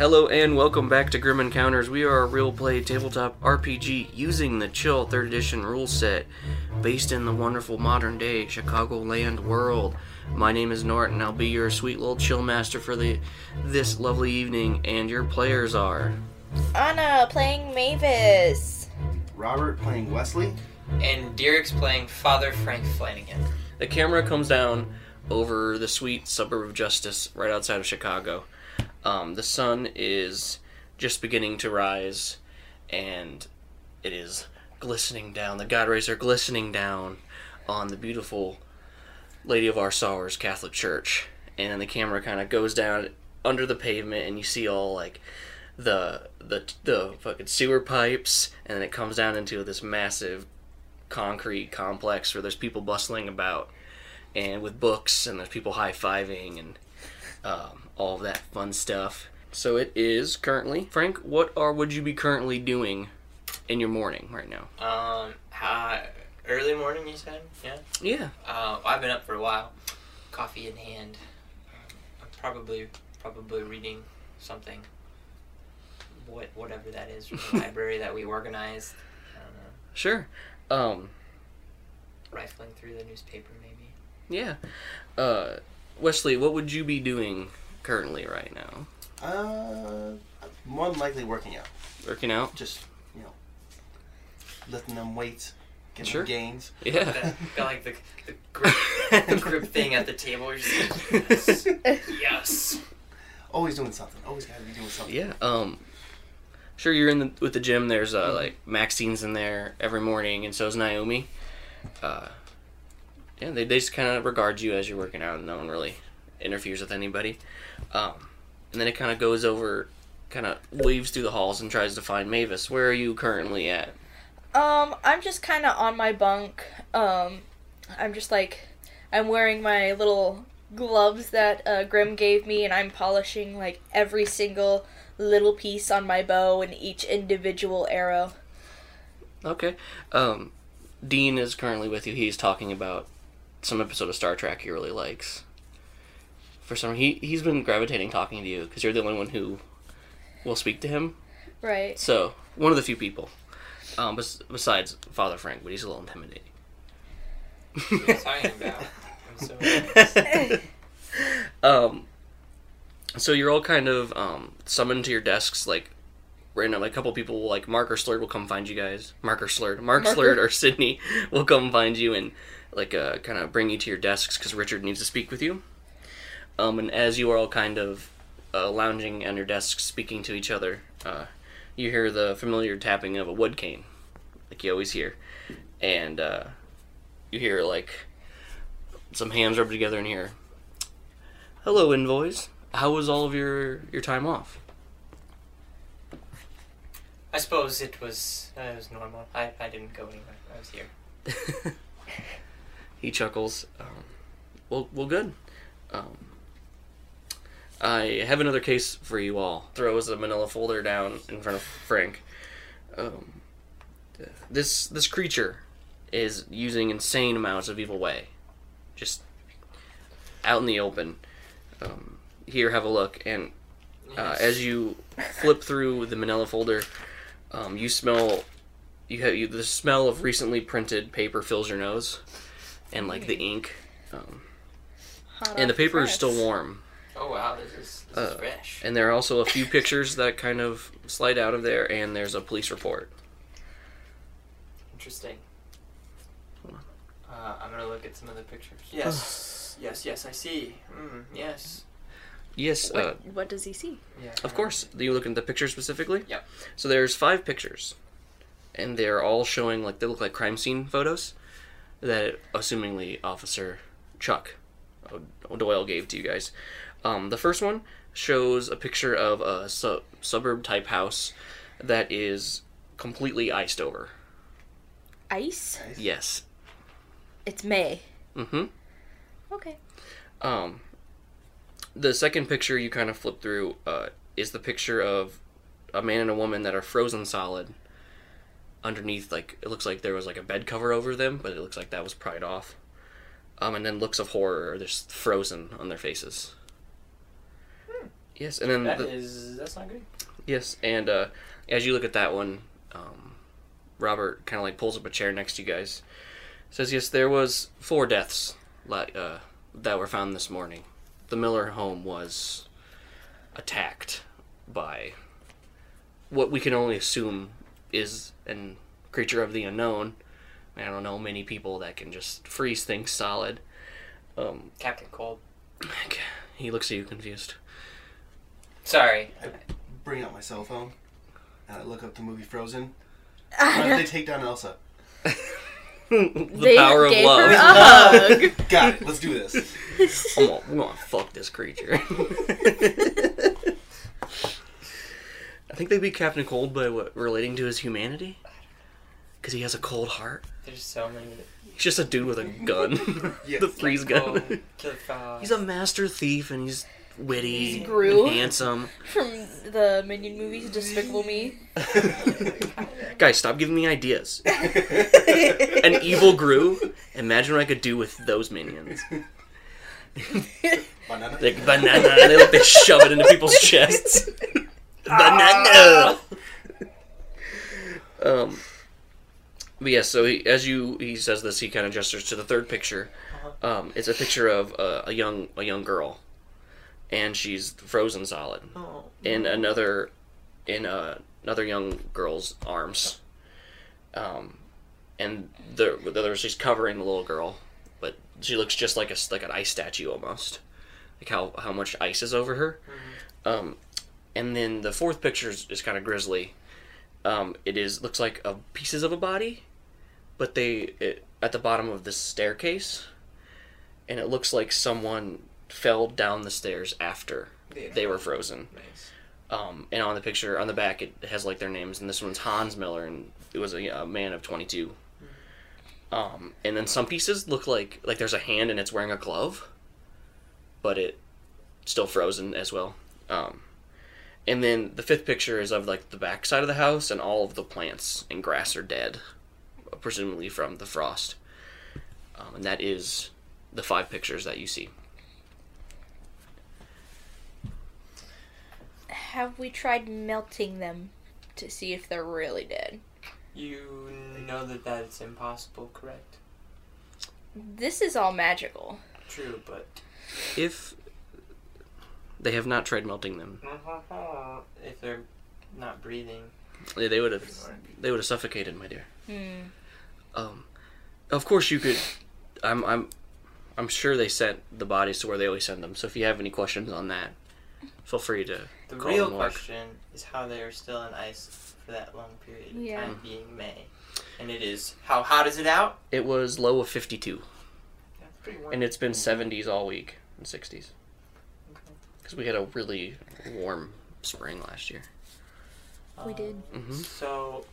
Hello and welcome back to Grim Encounters. We are a real play tabletop RPG using the Chill 3rd Edition rule set based in the wonderful modern day Chicagoland world. My name is Norton. I'll be your sweet little chill master for the this lovely evening and your players are Anna playing Mavis. Robert playing Wesley. And Derek's playing Father Frank Flannigan. The camera comes down over the sweet suburb of Justice right outside of Chicago. Um, the sun is just beginning to rise, and it is glistening down. The God rays are glistening down on the beautiful Lady of Our Sorrows Catholic Church. And then the camera kind of goes down under the pavement, and you see all like the the the fucking sewer pipes, and then it comes down into this massive concrete complex where there's people bustling about and with books and there's people high-fiving and um, all that fun stuff so it is currently frank what are would you be currently doing in your morning right now Um, uh, early morning, you said? Yeah. yeah Uh, I've been up for a while, coffee in hand. I'm probably probably reading something. What whatever that is from the library that we organized. I don't know. sure um Rifling through the newspaper, maybe. yeah uh wesley what would you be doing currently right now Uh, more than likely working out. working out Just you know, lifting them weights, getting Sure. them gains. yeah Got, got like the, the grip the grip thing at the table. You're just like, yes, yes. Always doing something. Always gotta be doing something. Yeah. Um. Sure, you're in the with the gym. There's uh like Maxine's in there every morning, and so is Naomi. Uh. Yeah, they, they just kind of regard you as you're working out, and no one really interferes with anybody. Um, and then it kind of goes over, kind of waves through the halls and tries to find Mavis. Where are you currently at? Um, I'm just kind of on my bunk. Um, I'm just like, I'm wearing my little gloves that uh, Grim gave me, and I'm polishing like every single little piece on my bow and each individual arrow. Okay. Um, Dean is currently with you. He's talking about some episode of Star Trek he really likes. For some, he he's been gravitating talking to you because you're the only one who will speak to him. Right. So one of the few people, um, bes- besides Father Frank, but he's a little intimidating. What are you talking about? I'm so um, so you're all kind of um, summoned to your desks, like random. Like, a couple people, like Mark or Slurred, will come find you guys. Mark or Slurred, Mark Marker. Slurred or Sydney will come find you and like uh, kind of bring you to your desks because Richard needs to speak with you. Um, and as you are all kind of uh, lounging on your desks, speaking to each other, uh, you hear the familiar tapping of a wood cane, like you always hear, and uh, you hear like some hands rubbed together in here. Hello, Envoys. How was all of your your time off? I suppose it was uh, it was normal. I, I didn't go anywhere. I was here. he chuckles. Um, well, well, good. Um, I have another case for you all. Throws a manila folder down in front of Frank. Um, this this creature is using insane amounts of evil way, just out in the open. Um, here, have a look, and uh, Yes. as you flip through the manila folder, um, you smell you have you, the smell of recently printed paper fills your nose, and like the ink, um, and the paper is still warm. Oh wow, this is this Uh, is fresh. And there are also a few pictures that kind of slide out of there, and there's a police report. Interesting. Uh, I'm gonna look at some of the pictures. Yes, yes, yes. I see. Mm, yes. Yes, uh, What, what does he see? Yeah. of course. You look at the pictures specifically. Yeah. So there's five pictures, and they're all showing like they look like crime scene photos that assumingly Officer Chuck Doyle gave to you guys. Um, the first one shows a picture of a su- suburb type house that is completely iced over. Ice. Yes. It's May. Mm-hmm. Okay. Um, the second picture you kind of flip through uh, is the picture of a man and a woman that are frozen solid underneath. Like it looks like there was like a bed cover over them, but it looks like that was pried off. Um, and then looks of horror are just frozen on their faces. Yes, and then That the, is that's not good. yes, and uh, as you look at that one, um, Robert kind of like pulls up a chair next to you guys. Says yes, there was four deaths like uh, that were found this morning. The Miller home was attacked by what we can only assume is an creature of the unknown. I don't know many people that can just freeze things solid. Um, Captain Cold. he looks at you confused. Sorry. I Bring out my cell phone and I look up the movie Frozen. How did they take down Elsa? the they power of gave love. her a hug. Got it. Let's do this. I'm gonna, I'm gonna fuck this creature. I think they beat Captain Cold by what relating to his humanity, because he has a cold heart. There's so many. He's just a dude with a gun, Yes. the freeze Oh, gun. kill frost. He's a master thief and he's witty, He's Gru. and handsome. From the Minion movies, Despicable Me. Guys, stop giving me ideas. An evil Gru. Imagine what I could do with those minions. Banana. Like banana, they like they shove it into people's chests. banana. um. But yeah, so he, as you he says this, he kind of gestures to the third picture. Um, it's a picture of uh, a young a young girl, and she's frozen solid Oh. in another in uh, another young girl's arms. Um, and the the other she's covering the little girl, but she looks just like a like an ice statue almost, like how how much ice is over her. Um, and then the fourth picture is, is kind of grisly. Um, it is looks like a pieces of a body, but they it, at the bottom of this staircase, and it looks like someone fell down the stairs after they were frozen. Nice. Um, and on the picture on the back, it has like their names, and this one's Hans Miller, and it was a, a man of 22. Um, and then some pieces look like like there's a hand and it's wearing a glove, but it still frozen as well. Um, and then the fifth picture is of like the back side of the house, and all of the plants and grass are dead, presumably from the frost. Um, and that is the five pictures that you see. Have we tried melting them to see if they're really dead? You know that that's impossible, correct? This is all magical. True, but If they have not tried melting them, if they're not breathing, they they would have they would have suffocated, my dear. Hmm. Um, of course you could. I'm I'm I'm sure they sent the bodies to where they always send them. So if you have any questions on that, feel free to. the Call real them work. question is how they are still in ice for that long period of Yeah. time, being May, and it is how hot is it out? It was low of 52, That's pretty warm. and it's been 70s all week and 60s. Okay. Because we had a really warm spring last year. We did. hmm So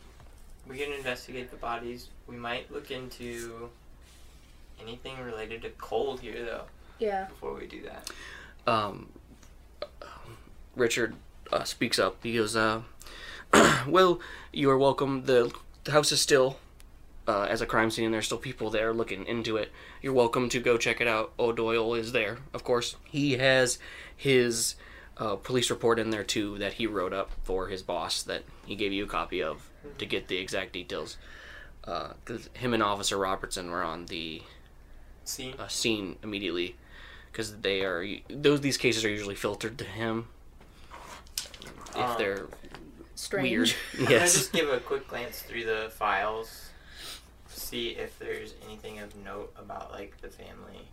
we can investigate the bodies. We might look into anything related to cold here, though, Yeah. before we do that. Um, Richard uh, speaks up. He goes, uh, "Well, you are welcome. the The house is still." Uh, as a crime scene, and there's still people there looking into it. You're welcome to go check it out. O'Doyle is there, of course. He has his uh, police report in there too that he wrote up for his boss that he gave you a copy of to get the exact details. Because him and Officer Robertson were on the See, uh, scene immediately because they are those these cases are usually filtered to him if Um, they're Strange. weird. I'm gonna just give a quick glance through the files, see if there's anything of note about like the family.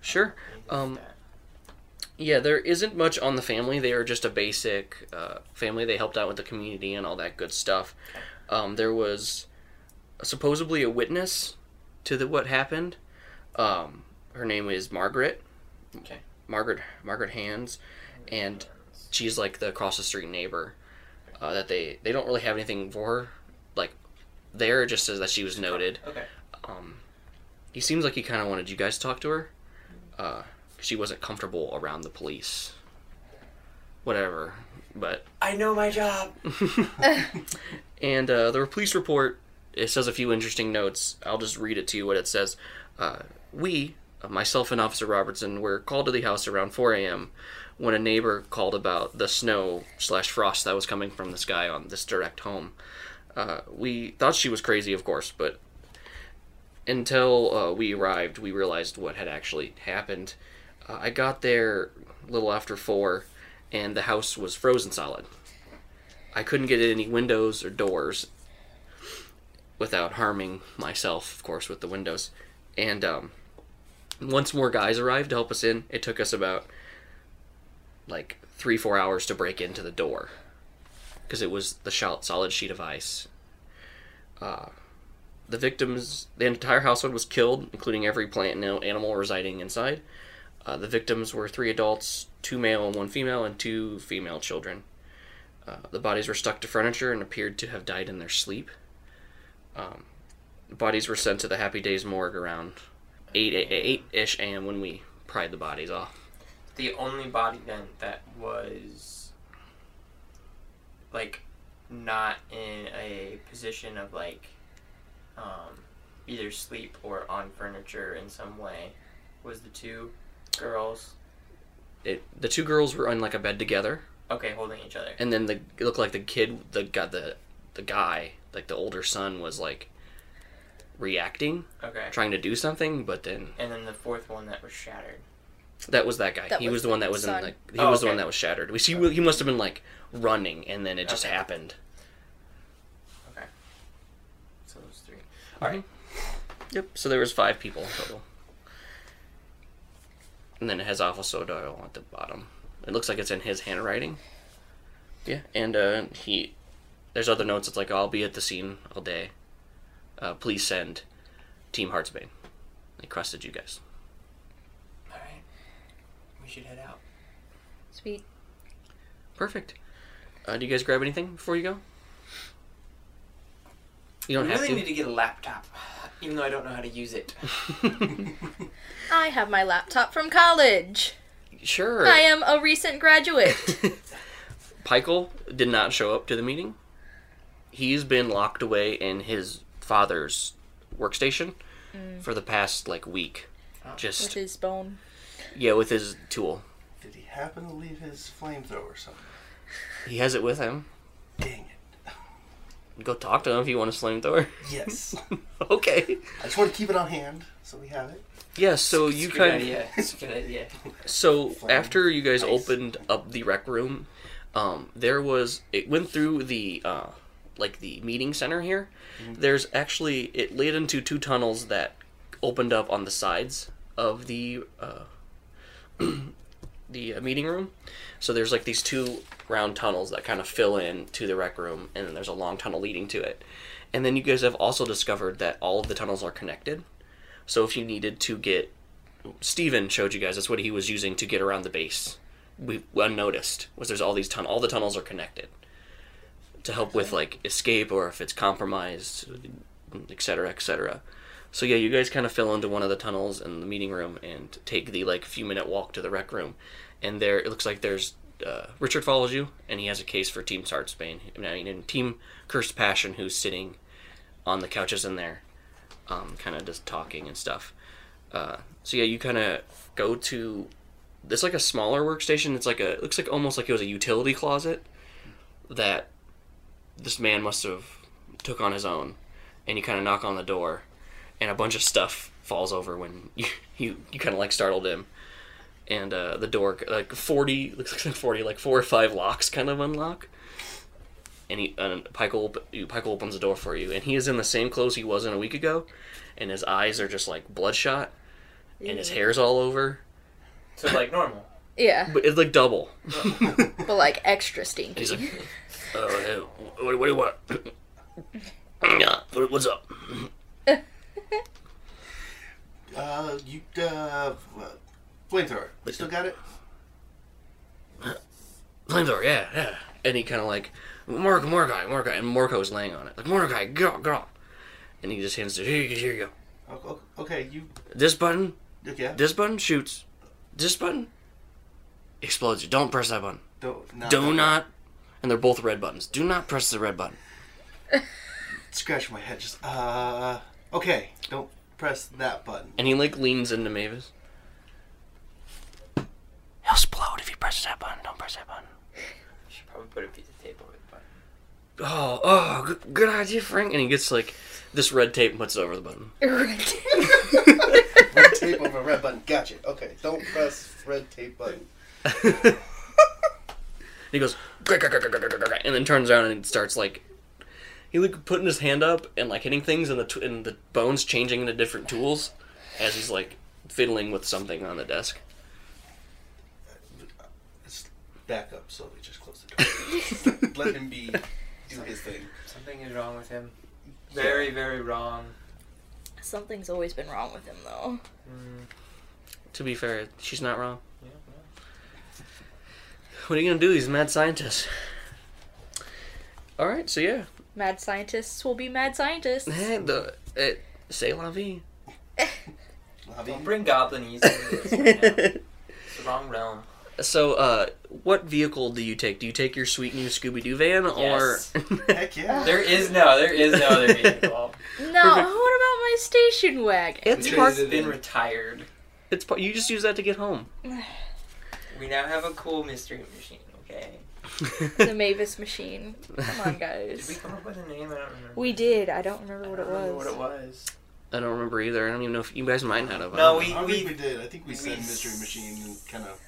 Sure. anything like Um. Yeah, there isn't much on the family. They are just a basic uh, family. They helped out with the community and all that good stuff. Um, there was supposedly a witness to the, what happened. Um, her name is Margaret. Okay. Margaret Margaret Hands, and she's like the across the street neighbor. Uh, that they they don't really have anything for her, like there. It just says that she was noted. Okay. Um, he seems like he kind of wanted you guys to talk to her. Uh, she wasn't comfortable around the police. Whatever, but I know my job. and uh, the police report it says a few interesting notes. I'll just read it to you what it says. Uh, we, uh, myself and Officer Robertson were called to the house around 4 a.m. when a neighbor called about the snow slash frost that was coming from the sky on this direct home. Uh, we thought she was crazy, of course, but until uh, we arrived, we realized what had actually happened. Uh, I got there a little after 4, and the house was frozen solid. I couldn't get any windows or doors without harming myself, of course, with the windows. And um, once more guys arrived to help us in, it took us about like three, four hours to break into the door because it was the solid sheet of ice. Uh, the victims, the entire household was killed, including every plant and animal residing inside. Uh, the victims were three adults, two male and one female, and two female children. Uh, the bodies were stuck to furniture and appeared to have died in their sleep. Um, the bodies were sent to the Happy Days morgue around 8 8 ish a.m. when we pried the bodies off. The only body then that was like not in a position of like um, either sleep or on furniture in some way was the two girls. It, the two girls were on like a bed together, Okay, holding each other. and then the it looked like the kid, the got the the guy, like the older son, was like reacting, Okay. trying to do something, but then And then the fourth one that was shattered. That was that guy. That he was was the one that the was in son. like he Oh, was the one that was shattered. We see he must have been like running, and then it just Okay. happened. Okay. So those three. All right. Yep. So there was five people total. And then it has Officer O'Doyle at the bottom. It looks like it's in his handwriting. Yeah, and uh, he, there's other notes. It's like I'll be at the scene all day. Uh, please send Team Heartsbane. They crusted you guys. All right. We should head out. Sweet. Perfect. Uh, do you guys grab anything before you go? You don't we have really to. need to get a laptop, even though I don't know how to use it. I have my laptop from college. sure. I am a recent graduate. Picheal did not show up to the meeting. He's been locked away in his father's workstation for the past like week. with Just his bone. Yeah, with his tool. Did he happen to leave his flamethrower somewhere? He has it with him. Dang it. Go talk to him if you want a flamethrower. Yes. okay. I just want to keep it on hand so we have it. Yeah. So you It's a good kind idea. It's a good idea. So Flame. after you guys Ice. opened up the rec room, um, there was it went through the uh, like the meeting center here. There's actually it led into two tunnels that opened up on the sides of the uh, the uh, meeting room. So there's like these two round tunnels that kind of fill in to the rec room, and then there's a long tunnel leading to it. And then you guys have also discovered that all of the tunnels are connected. So if you needed to get Steven showed you guys that's what he was using to get around the base. We unnoticed was there's all these tun all the tunnels are connected to help with like escape or if it's compromised, etc. Etc. So yeah, you guys kind of fill into one of the tunnels in the meeting room and take the like few minute walk to the rec room, and there it looks like there's uh, Richard follows you and he has a case for Team Heartsbane. I mean, and Team Cursed Passion who's sitting on the couches in there, um, kind of just talking and stuff. Uh, so yeah, you kind of go to. It's like a smaller workstation. It's like a. It looks like almost like it was a utility closet that this man must have took on his own, and you kind of knock on the door, and a bunch of stuff falls over when you you, you kind of like startled him, and uh, the door like forty looks like forty like four or five locks kind of unlock. And he and Picheal op- Picheal opens the door for you, and he is in the same clothes he was in a week ago, and his eyes are just like bloodshot, and his hair's all over, So like normal. Yeah, but it's like double. but like extra stinky. He's like, "Oh, hey, what, what do you want? what's up?" Uh, you, uh, flamethrower. You still got it? Flamethrower, yeah, yeah. And he kind of like, Mordecai, Mordecai, Mordecai, and Morco's laying on it. Like, off, get off. And he just hands it, here, you- here you go. O- o- Okay, you, This button, okay. this button shoots. This button explodes you. Don't press that button. Don't, Do not. And they're both red buttons. Do not press the red button. Scratch my head, just, uh, okay, don't press that button. And he like leans into Mavis. He'll explode if you press that button. Don't press that button. should probably put a piece of tape over the button. Oh, oh, good, good idea, Frank. And he gets like this red tape and puts it over the button. red tape over red button. Gotcha. Okay, don't press red tape button. he goes, "Grr, grr, grr, grr, grr, grr, grr," and then turns around and starts like, he like putting his hand up and like hitting things, and the t- and the bones changing into different tools as he's like fiddling with something on the desk. Let's back up slowly. Just close the door. Let him be. Do his thing. Something is wrong with him. Very, very wrong. Something's always been wrong with him, though. Mm, To be fair, she's not wrong. yeah, no. What are you gonna do? He's a mad scientist. All right, so yeah, Mad scientists will be mad scientists. hey, the it, say la vie. Lobby. Don't bring goblinese into this. It's the wrong realm. So, uh, what vehicle do you take? Do you take your sweet new Scooby Doo van, Yes. or Heck yeah. There is no, there is no other vehicle. No, what about my station wagon? it's Which parked? has been retired. It's par- you just use that to get home. We now have a cool mystery machine, okay? The Mavis machine. Come on, guys. Did we come up with a name? I don't remember. We did. I don't remember what I it don't remember was. what it was. I don't remember either. I don't even know if you guys might not have. I No, don't we- I know. don't think we did. I think we we said s- Mystery Machine and kind of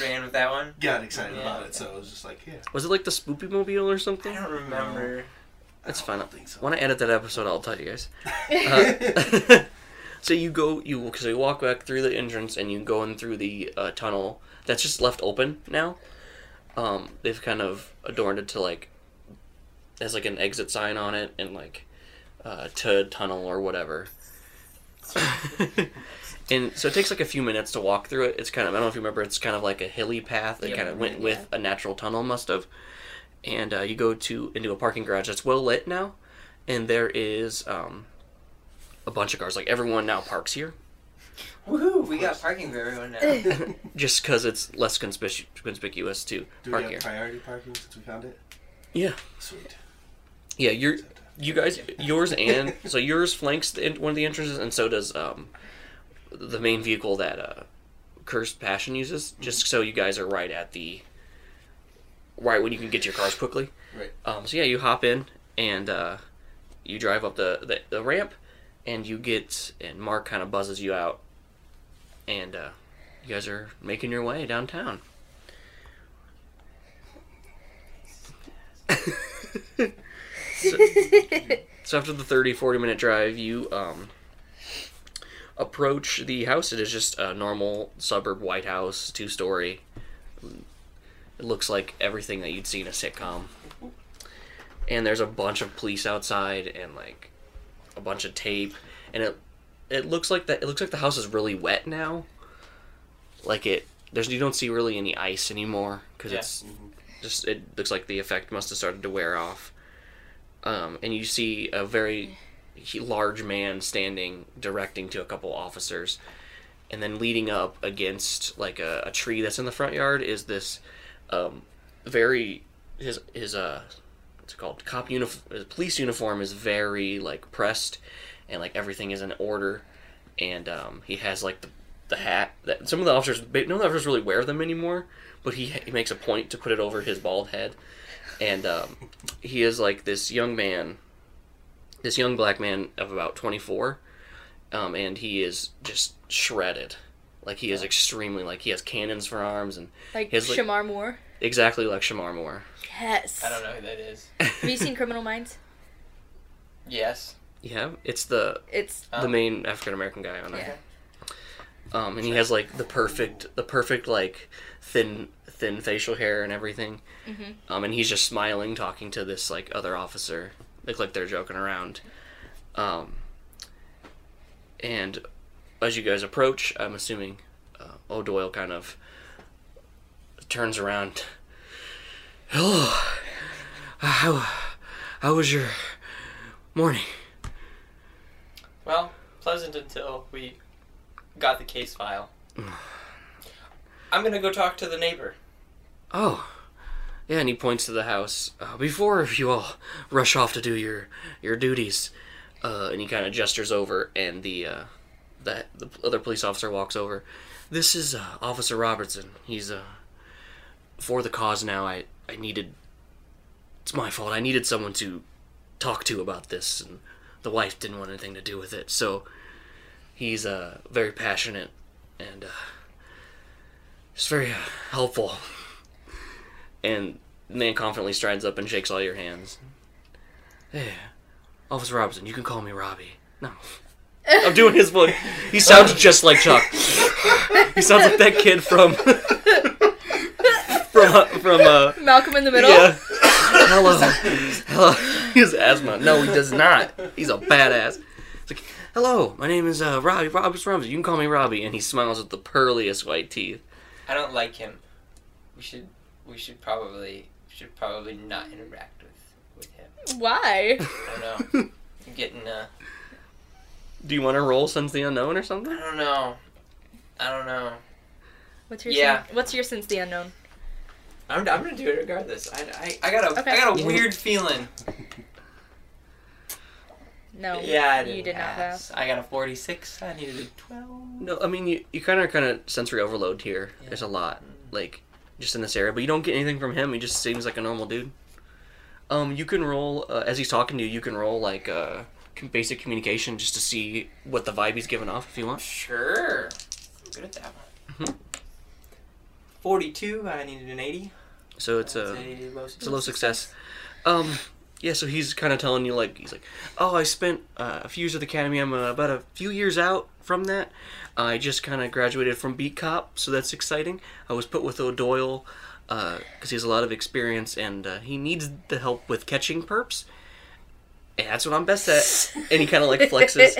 Ran with that one? got excited Yeah. about it. So it was just like, yeah. was it like the Spoopy Mobile or something? I don't remember. That's I fine. don't think so. When I edit that episode, I'll tell you guys. Uh, so you go, you so you walk back through the entrance and you go in through the uh, tunnel that's just left open now. Um, they've kind of adorned it to like has like an exit sign on it and like uh, to tunnel or whatever. and so it takes like a few minutes to walk through it. It's kind of I don't know if you remember. It's kind of like a hilly path that Yeah, kind of went yeah. with a natural tunnel, must have. And uh, you go to into a parking garage that's well lit now, and there is um, a bunch of cars. Like everyone now parks here, Woohoo! We got parking for everyone now. just because it's less conspicu- conspicuous to Do we have here. priority parking since we found it? Yeah, Sweet. yeah. You're you guys yours and so yours flanks the, one of the entrances, and so does um, the main vehicle that uh, Cursed Passion uses. Just so you guys are right at the right when you can get your cars quickly. Right. Um, so yeah, you hop in and uh, you drive up the, the, the ramp, and you get and Mark kind of buzzes you out, and uh, you guys are making your way downtown. so, so after the 30 40 minute drive you um, approach the house. It is just a normal suburb white house two story it looks like everything that you'd see in a sitcom. And there's a bunch of police outside and like a bunch of tape. And it it looks like that it looks like the house is really wet now. Like it there's you don't see really any ice anymore because Yeah. it's just it looks like the effect must have started to wear off. Um, and you see a very large man standing directing to a couple officers and then leading up against like a, a tree that's in the front yard is this um, very his his uh what's it called? Cop uniform police uniform is very like pressed and like everything is in order and um, he has like the the hat that some of the officers none of the officers really wear them anymore but he, he makes a point to put it over his bald head and um, he is like this young man this young black man of about 24 um, and he is just shredded like he is extremely like he has cannons for arms and Like His, like- Shemar Moore. exactly like Shemar Moore. Yes. I don't know who that is. Have you seen Criminal Minds? Yes. Yeah, it's the It's the Um, main African American guy on it. yeah. Um, and he has like the perfect the perfect like thin thin facial hair and everything. Mhm. Um, and he's just smiling, talking to this like other officer, look like they're joking around. Um, and as you guys approach, I'm assuming uh, O'Doyle kind of turns around. Hello, how how was your morning? Well, pleasant until we got the case file. I'm gonna go talk to the neighbor. Oh, yeah, and he points to the house. Uh, before you all rush off to do your your duties, uh, and he kind of gestures over, and the uh, the the other police officer walks over. This is uh, Officer Robertson. He's uh for the cause now. I I needed. It's my fault. I needed someone to talk to about this, and the wife didn't want anything to do with it. So he's uh very passionate and uh, just very uh, helpful. And the man confidently strides up and shakes all your hands. Hey, Officer Robinson, you can call me Robbie. No. I'm doing his voice. He sounds just like Chuck. He sounds like that kid from from uh, from uh Malcolm in the Middle. yeah. Hello. Hello. He has asthma. No, he does not. He's a badass. It's like, hello, my name is uh, Robbie. Roberts Robbins. You can call me Robbie. And he smiles with the pearliest white teeth. I don't like him. We should we should probably should probably not interact with with him. Why? I don't know. I'm getting uh Do you want to roll since the Unknown or something? I don't know. I don't know. What's your Yeah. sen- What's your sense the unknown? I'm, I'm gonna do it regardless. I, I, I got a Okay. I got a weird feeling. No. Yeah, I didn't you did not pass. pass. I got a 46. I needed a 12. No, I mean, you, you kind of kind of sensory overload here. There's a lot. Like, just in this area. But you don't get anything from him. He just seems like a normal dude. Um, you can roll, uh, as he's talking to you, you can roll, like, uh, basic communication just to see what the vibe he's giving off if you want. Sure. I'm good at that one. Mhm. 42. I needed an 80. So it's a. a low It's a low success. Um, yeah, so he's kind of telling you, like, he's like, oh, I spent uh, a few years at the academy. I'm uh, about a few years out from that. I just kind of graduated from Beat Cop, so that's exciting. I was put with O'Doyle because he has a lot of experience and uh, he needs the help with catching perps. And that's what I'm best at. And he kind of like flexes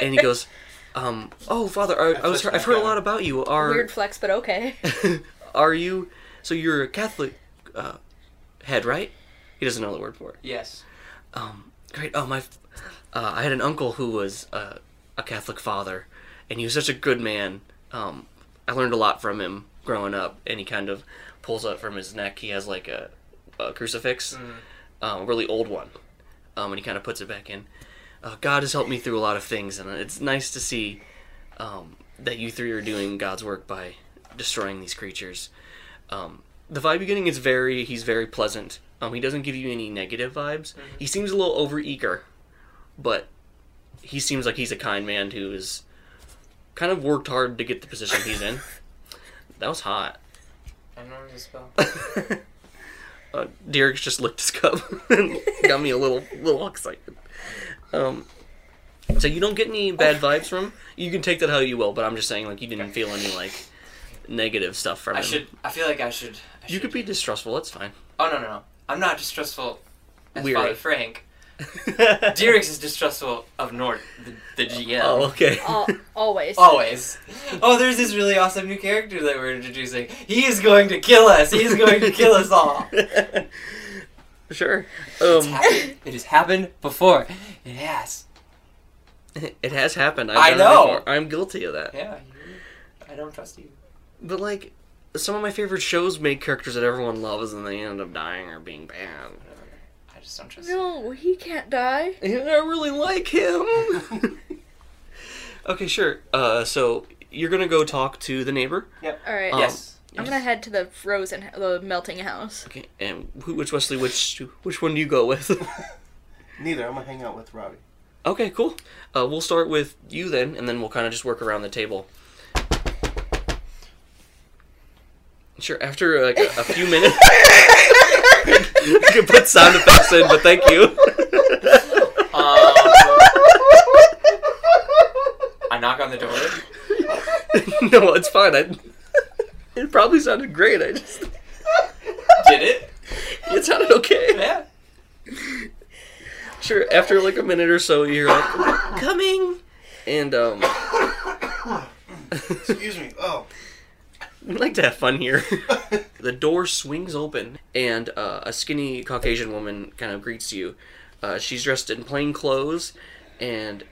and he goes, um, "Oh, Father, I, I was. I've heard a lot about you. Are Weird flex, but okay. are you? So you're a Catholic uh, head, right? He doesn't know the word for it. Yes. Um, great. Oh my! Uh, I had an uncle who was uh, a Catholic father, and he was such a good man. Um, I learned a lot from him growing up, and he kind of pulls up from his neck. He has like a, a crucifix, um, a really old one, um, and he kind of puts it back in. Uh, God has helped me through a lot of things, and it's nice to see um, that you three are doing God's work by destroying these creatures. Um, the vibe you're getting is very, he's very pleasant. Um, he doesn't give you any negative vibes. He seems a little over eager, but he seems like he's a kind man who has kind of worked hard to get the position he's in. That was hot. I don't know the spell. uh, Derek just licked his cup and got me a little little excited. Um, so you don't get any bad vibes from him. You can take that how you will, but I'm just saying like you didn't feel any like negative stuff from I him. should. I feel like I should. I You should- could be distrustful. That's fine. Oh no no no! I'm not distrustful. As Weary. Father Frank. Derek's is distrustful of Nort, the, the GM. oh, okay. Al- always. Always. Oh, there's this really awesome new character that we're introducing. He is going to kill us. He is going to kill us all. sure. Um. It has happened before. It has. it has happened. I've I know. before. I'm guilty of that. Yeah. I don't trust you. But like, some of my favorite shows make characters that everyone loves and they end up dying or being bad. I just don't trust you. No, he can't die. I really like him. okay, sure. Uh, so you're gonna go talk to the neighbor. Yep. All right. Um, yes. I'm gonna head to the frozen, the melting house. Okay, and who, which Wesley, which which one do you go with? Neither. I'm gonna hang out with Robbie. okay, cool. Uh, we'll start with you then, and then we'll kind of just work around the table. Sure. After like a, a few minutes, you can put sound effects in, but thank you. Um, I knock on the door. no, it's fine. I, it probably sounded great. I just Did it? it sounded okay. Yeah. Sure. After like a minute or so, you're like coming, and um, Excuse me. Oh. We like to have fun here. the door swings open, and uh, a skinny Caucasian woman kind of greets you. Uh, she's dressed in plain clothes, and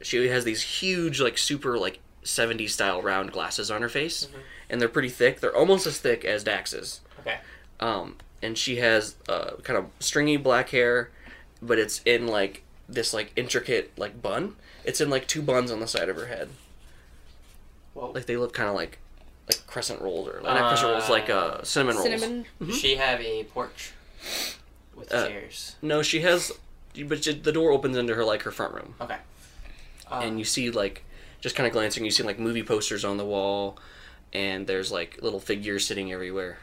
she has these huge, like super like '70s style round glasses on her face, and they're pretty thick. They're almost as thick as Dax's. Okay. Um, and she has uh, kind of stringy black hair, but it's in like this like intricate like bun. It's in like two buns on the side of her head. Whoa. Like they look kind of like like crescent rolls or like, not crescent rolls, like uh, cinnamon rolls. Cinnamon. Does she have a porch with Uh, chairs? No, she has, but she- the door opens into her like her front room, Okay. Um, and you see like just kind of glancing, you see like movie posters on the wall, and there's like little figures sitting everywhere.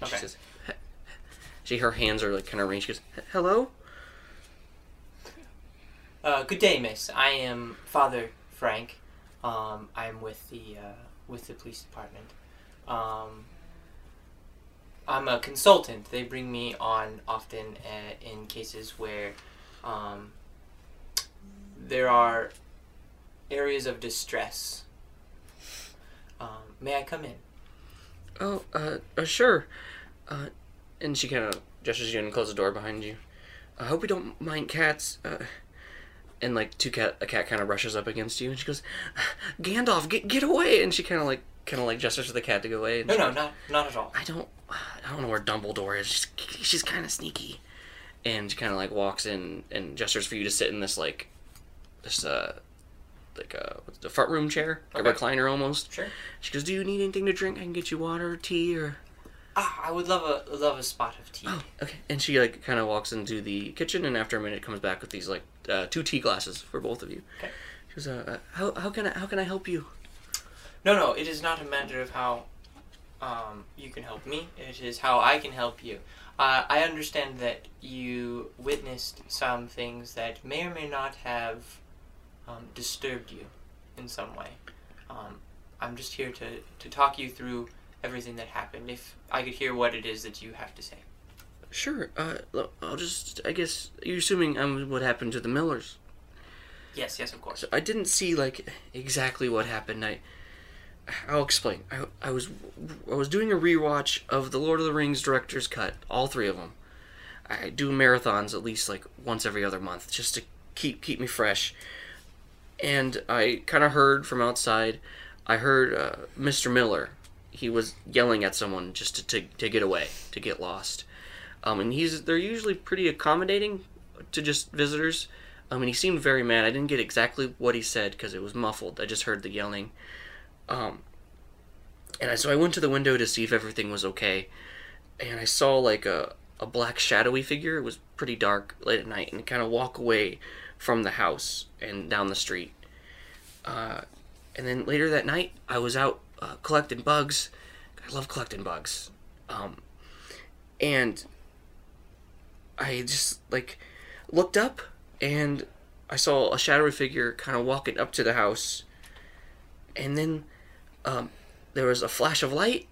And Okay. She says, "He-" she her hands are like kind of arranged. She goes, "He- "Hello." Uh, good day, Miss. I am Father Frank. Um, I'm with the uh, with the police department. Um, I'm a consultant. They bring me on often uh, in cases where um, there are areas of distress. Um, may I come in? Oh, uh, uh sure. Uh, and she kind of gestures you and closes the door behind you. I hope you don't mind cats. And like two cat, a cat kind of rushes up against you, and she goes, "Gandalf, get get away!" And she kind of like kind of like gestures to the cat to go away. And No, no, goes, not not at all. I don't, I don't know where Dumbledore is. She's she's kind of sneaky, and she kind of like walks in and gestures for you to sit in this like, this uh, like uh, what's the front room chair, a recliner almost. Sure. She goes, "Do you need anything to drink? I can get you water, or tea, or." Ah, I would love a love a spot of tea. Oh, okay. And she like kind of walks into the kitchen, and after a minute, comes back with these like uh, two tea glasses for both of you. Okay. She goes, uh, uh, "How how can I how can I help you?" No, no, it is not a matter of how um, you can help me. It is how I can help you. Uh, I understand that you witnessed some things that may or may not have um, disturbed you in some way. Um, I'm just here to, to talk you through everything that happened. If I could hear what it is that you have to say. Sure. Uh, I'll just. I guess you're assuming um what happened to the Millers. Yes, yes, of course. So I didn't see like exactly what happened. I. I'll explain. I, I was I was doing a rewatch of the Lord of the Rings director's cut, all three of them. I do marathons at least like once every other month just to keep keep me fresh. And I kind of heard from outside. I heard uh, Mr. Miller. He was yelling at someone just to, to, to get away, to get lost. Um, and he's they're usually pretty accommodating to just visitors. Um, and he seemed very mad. I didn't get exactly what he said because it was muffled. I just heard the yelling. Um, and I, so I went to the window to see if everything was okay, and I saw like a, a black shadowy figure. It was pretty dark late at night, and kind of walk away from the house and down the street. Uh, and then later that night, I was out uh, collecting bugs. I love collecting bugs. Um, and I just like looked up and I saw a shadowy figure kind of walking up to the house. And then um, there was a flash of light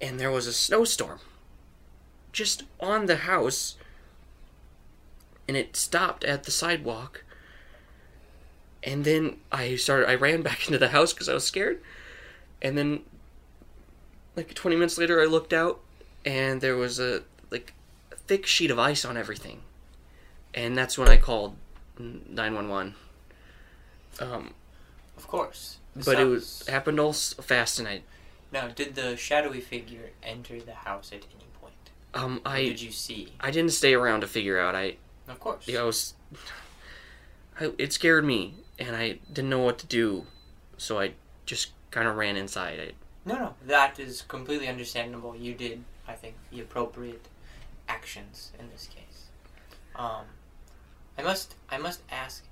and there was a snowstorm just on the house. And it stopped at the sidewalk. And then I started, I ran back into the house because I was scared. And then, like 20 minutes later, I looked out and there was a, a thick sheet of ice on everything. And that's when I called 911. Um, Of course. But it was happened all fast, and I Now, did the shadowy figure enter the house at any point? um I did you see? I didn't stay around to figure out. I Of course. I was I, it scared me, and I didn't know what to do, so I just kind of ran inside. I, No, no, that is completely understandable. You did, I think, the appropriate actions in this case. Um, I must, I must ask.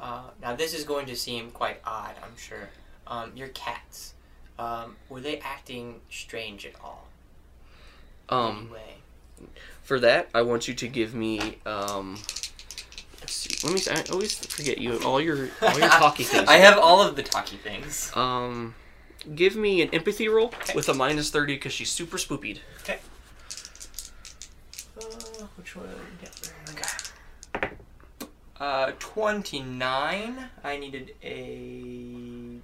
Uh, now, this is going to seem quite odd, I'm sure. Um, your cats, um, were they acting strange at all? um, Anyway, for that, I want you to give me um. Let's see. Let me. I always forget you. All your all your talky things. I have all of the talky things. Um, give me an empathy roll with a minus thirty because she's super spoopied. Okay. Uh, one? Okay. Uh, 29. I needed a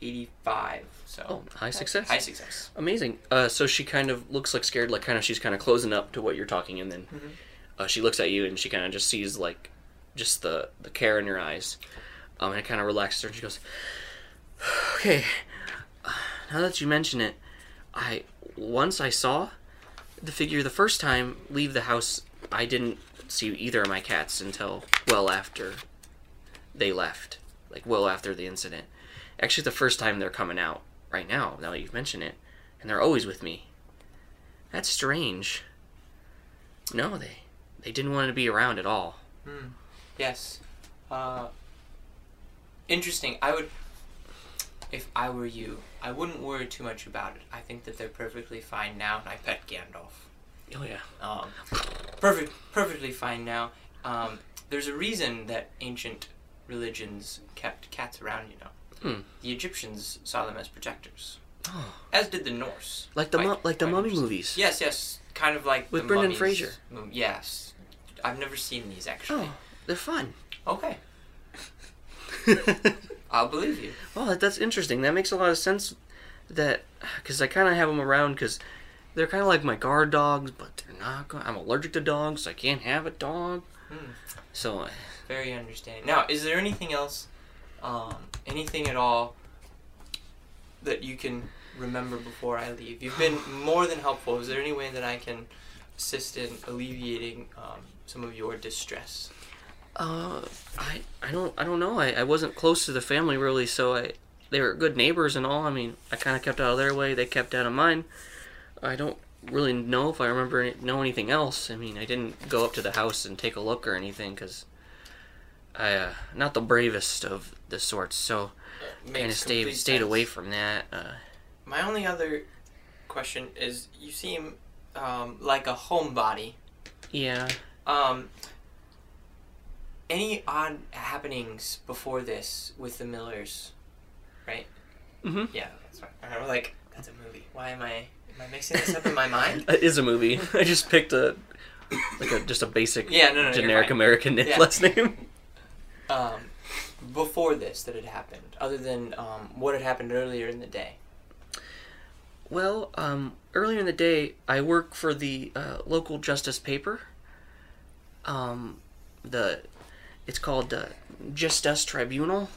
85. So. Oh, high success. High success. Amazing. Uh, so she kind of looks like scared, like kind of she's kind of closing up to what you're talking, and then Mhm. uh, she looks at you and she kind of just sees like just the the care in your eyes, um, and it kind of relaxes her. And she goes, "Okay, now that you mention it, I once I saw the figure the first time leave the house. I didn't see either of my cats until well after they left, like well after the incident, Actually, the first time they're coming out right now. Now that you've mentioned it, and they're always with me. That's strange. No, they they didn't want to be around at all. Hmm. Yes. Uh, interesting. I would, if I were you, I wouldn't worry too much about it. I think that they're perfectly fine now. I pet Gandalf. Oh yeah. Um, perfect, perfectly fine now. Um, there's a reason that ancient religions kept cats around. You know, Hmm. the Egyptians saw them as protectors, Oh, as did the Norse. like the Quite- like the mummy movies. Yes, yes, kind of like With the Brendan mummies Fraser. Yes, I've never seen these actually. Oh, they're fun. Okay, I'll believe you. Well, that, that's interesting. That makes a lot of sense. That because I kind of have them around because they're kind of like my guard dogs, but they're not. Go- I'm allergic to dogs. So I can't have a dog. Hmm. So uh, Very understanding. Now, is there anything else, um, anything at all, that you can remember before I leave? You've been more than helpful. Is there any way that I can assist in alleviating um, some of your distress? Uh, I I don't I don't know. I, I wasn't close to the family really, so I they were good neighbors and all. I mean, I kind of kept out of their way. They kept out of mine. I don't really know if I remember any, know anything else. I mean, I didn't go up to the house and take a look or anything because I uh, not the bravest of the sorts. So kind of stayed stayed away from that. Uh, My only other question is: you seem um, like a homebody. yeah. Um, any odd happenings before this with the Millers, right? Mm Mhm. Yeah, that's right. I was like, that's a movie. Why am I am I mixing this up in my mind? It is a movie. I just picked a like a just a basic Yeah, no, no, generic. American Yeah. last name. Um, before this that had happened, other than um, what had happened earlier in the day. Well, um, earlier in the day, I work for the uh, local justice paper. Um, the it's called uh, Justice Tribunal,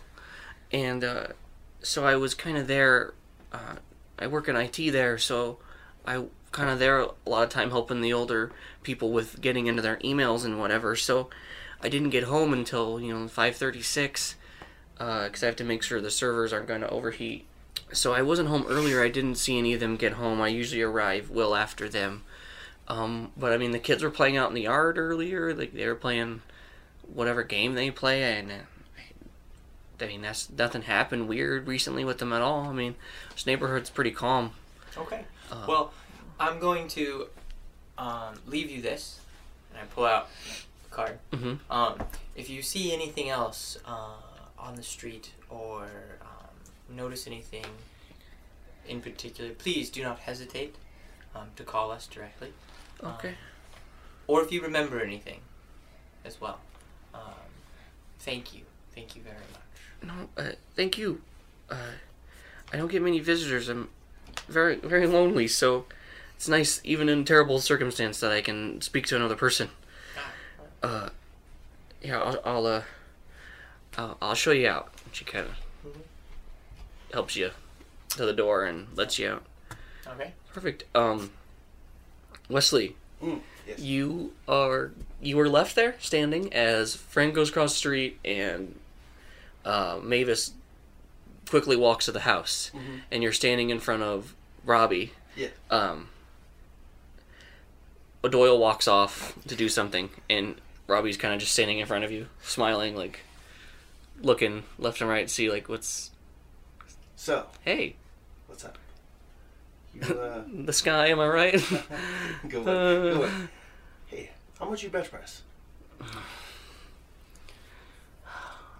and uh, so I was kind of there. Uh, I work in IT there, so I kind of there a lot of time helping the older people with getting into their emails and whatever. So I didn't get home until you know five thirty six, because I have to make sure the servers aren't going to overheat so I wasn't home earlier. I didn't see any of them get home. I usually arrive well after them. Um, but I mean, the kids were playing out in the yard earlier. Like they were playing whatever game they play, and uh, I mean, that's nothing happened weird recently with them at all. I mean, this neighborhood's pretty calm. Okay. Uh, well, I'm going to um, leave you this, and I pull out the card. Mhm. Um, if you see anything else uh, on the street or um, notice anything in particular, please do not hesitate um, to call us directly. Um, Okay. or if you remember anything as well. Um, thank you. Thank you very much. No, uh, thank you. Uh, I don't get many visitors. I'm very, very lonely. So it's nice, even in terrible circumstance, that I can speak to another person. uh, yeah, I'll, I'll uh, I'll, I'll show you out. She kind of Mhm. helps you to the door and lets you out. Okay. Perfect. Um, Wesley, Mm, yes. you are you were left there standing as Frank goes across the street and uh, Mavis quickly walks to the house, Mhm. and you're standing in front of Robbie. Yeah. Um, Doyle walks off to do something, and Robbie's kind of just standing in front of you, smiling, like looking left and right see like what's So, hey what's up? You, uh, the sky. Am I right? go away. Go Uh, away. Hey, how much you bench press?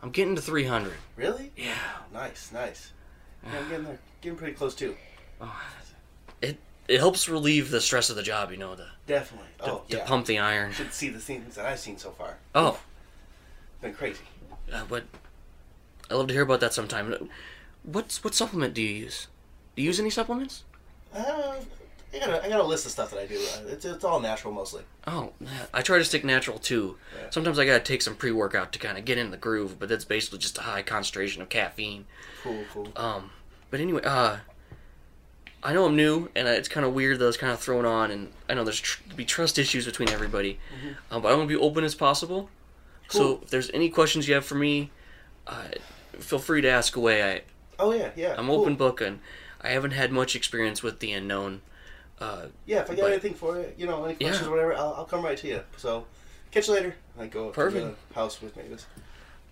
I'm getting to 300. Really? Yeah. Nice, nice. Yeah, I'm getting there. Getting pretty close too. It it helps relieve the stress of the job, you know, to, Definitely. to, Oh, to yeah. pump the iron. You Should see the things that I've seen so far. Oh, Been crazy. uh, but I love to hear about that sometime. What's what supplement do you use? Do you use any supplements? Uh, I got a, I got a list of stuff that I do. Uh, it's, it's all natural mostly. Oh, I try to stick natural too. Yeah. Sometimes I gotta take some pre workout to kind of get in the groove, but that's basically just a high concentration of caffeine. Cool, cool. Um, but anyway, uh, I know I'm new, and uh, it's kind of weird that it's kind of thrown on, and I know there's tr- be trust issues between everybody, um, but I want to be open as possible. So if there's any questions you have for me, uh, feel free to ask away. I Oh yeah, yeah. I'm cool. open book, and I haven't had much experience with the unknown. Uh, Yeah, if I got But- anything for it, you know, any Yeah. questions or whatever, I'll, I'll come right to you. So, catch you later. I go Perfect. to the house with Mavis,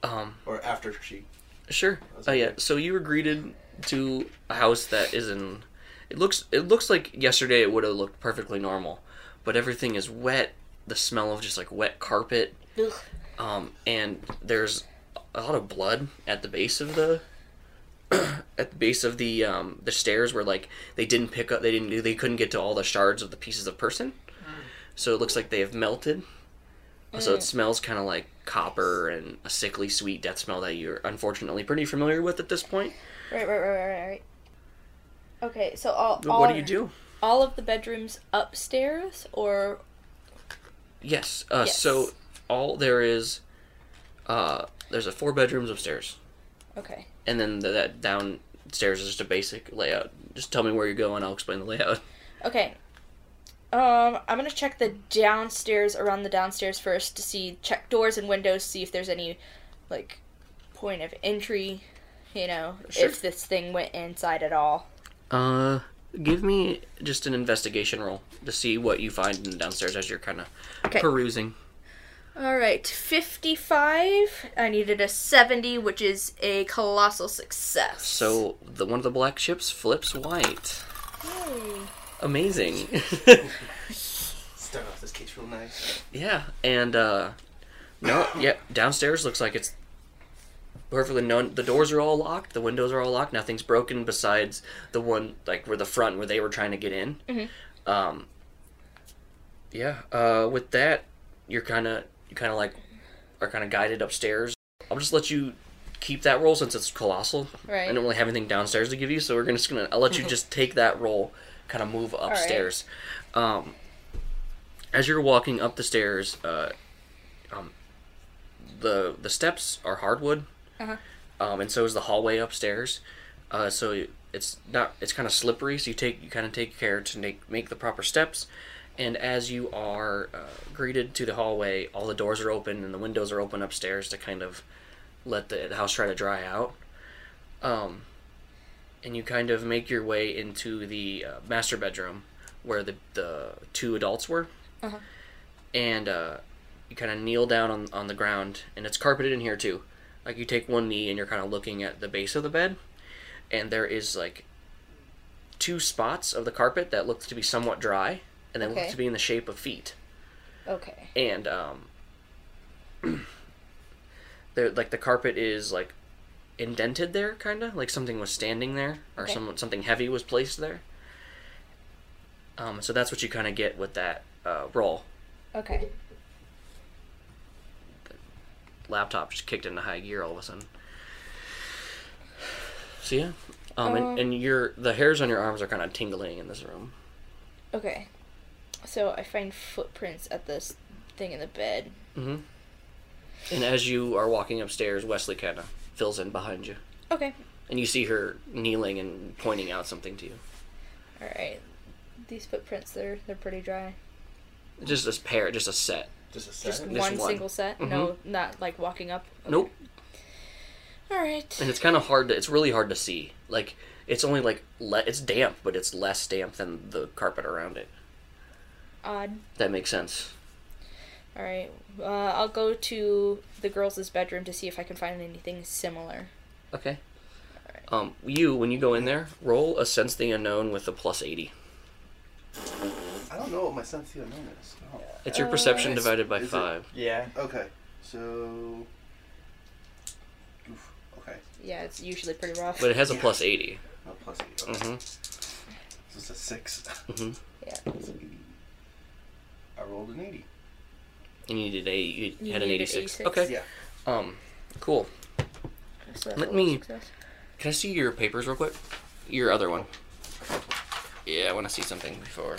um, or after she. sure. Oh yeah. So you were greeted to a house that is in. It looks. It looks like yesterday it would have looked perfectly normal, but everything is wet. The smell of just like wet carpet. Ugh. Um, and there's a lot of blood at the base of the at the base of the um, the stairs where like they didn't pick up they didn't they couldn't get to all the shards of the pieces of person so it looks like they have melted so it smells kind of like copper and a sickly sweet death smell that you're unfortunately pretty familiar with at this point Right, right, right, right, right. Okay, so all, all what do you do All of the bedrooms upstairs, or yes uh, Yes. so all there is uh, there's a four bedrooms upstairs okay, and then the, that downstairs is just a basic layout. Just tell me where you're going, I'll explain the layout. okay. Um, I'm gonna check the downstairs around the downstairs first to see check doors and windows, see if there's any like point of entry. You know, Sure. if this thing went inside at all. Uh, give me just an investigation roll to see what you find in the downstairs as you're kind of Okay. perusing. All right, 55. I needed a 70, which is a colossal success. So the one of the black ships flips white. Yay. Amazing. Start off this case real nice. yeah, and uh, no, yeah, downstairs looks like it's perfectly known. The doors are all locked, the windows are all locked. Nothing's broken besides the one like where the front where they were trying to get in. Mhm. Um. Yeah. Uh. With that, you're kind of you kind of like are kind of guided upstairs. I'll just let you keep that roll since it's colossal. Right. I don't really have anything downstairs to give you, so we're gonna just gonna I'll let you just take that roll, kind of move upstairs. Um. As you're walking up the stairs, uh, um, the the steps are hardwood, Uh-huh. um, and so is the hallway upstairs. Uh, so it's not it's kind of slippery. So you take you kind of take care to make make the proper steps. And as you are uh, greeted to the hallway, all the doors are open and the windows are open upstairs to kind of let the house try to dry out. Um, and you kind of make your way into the uh, master bedroom where the the two adults were. Uh-huh. And uh, you kind of kneel down on, on the ground, and it's carpeted in here too. Like you take one knee and you're kind of looking at the base of the bed, and there is like two spots of the carpet that look to be somewhat dry, and then Okay. look to be in the shape of feet. Okay. And um, there like the carpet is like indented there, kind of like something was standing there, or Okay. some something heavy was placed there. Um, so that's what you kind of get with that uh, roll. Okay. Laptop just kicked into high gear all of a sudden. So yeah, um, Um, and, and your the hairs on your arms are kind of tingling in this room. Okay. So I find footprints at this thing in the bed. hmm And as you are walking upstairs, Wesley kind of fills in behind you, Okay. and you see her kneeling and pointing out something to you. All right. These footprints, they're they're pretty dry. Just this pair, just a set. Just a Just second. Just one, one. single set. No, not like walking up. Okay. Nope. All right. And it's kind of hard to. It's really hard to see. Like it's only like le- it's damp, but it's less damp than the carpet around it. Odd. That makes sense. All right. Uh, I'll go to the girls' bedroom to see if I can find anything similar. Okay. Um, you when you go in there, roll a sense the unknown with a plus eighty. I don't know what my sense of the unknown is. Oh. It's your Uh, perception Is- divided by is it- five. Yeah. Okay, so. Oof, okay. Yeah, it's usually pretty rough. But it has a Yeah. plus 80. Oh, plus eight. Okay. Mm-hmm. So it's a six. Mm-hmm. yeah. I rolled an 80. And you did a you, You had an needed 86. 86. Okay. Yeah. Um, cool. So that's Let a me- success. Can I see your papers real quick? Your other one. Yeah, I want to see something before.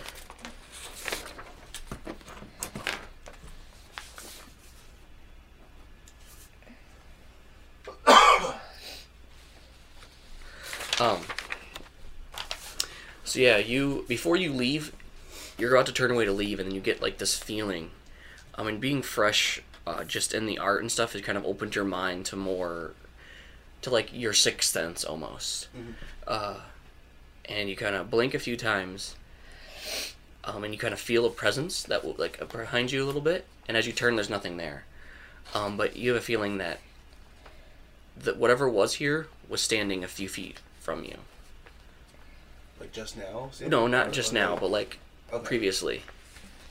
Um. So yeah, you before you leave, you're about to turn away to leave, and then you get like this feeling. I mean, being fresh, uh, just in the art and stuff, it kind of opened your mind to more to like your sixth sense almost. Mhm. Uh, and you kind of blink a few times, um, and you kind of feel a presence that will like behind you a little bit. And as you turn, there's nothing there. Um, but you have a feeling that that whatever was here was standing a few feet from you. Like just now? No, Or- not just now, but like okay. previously.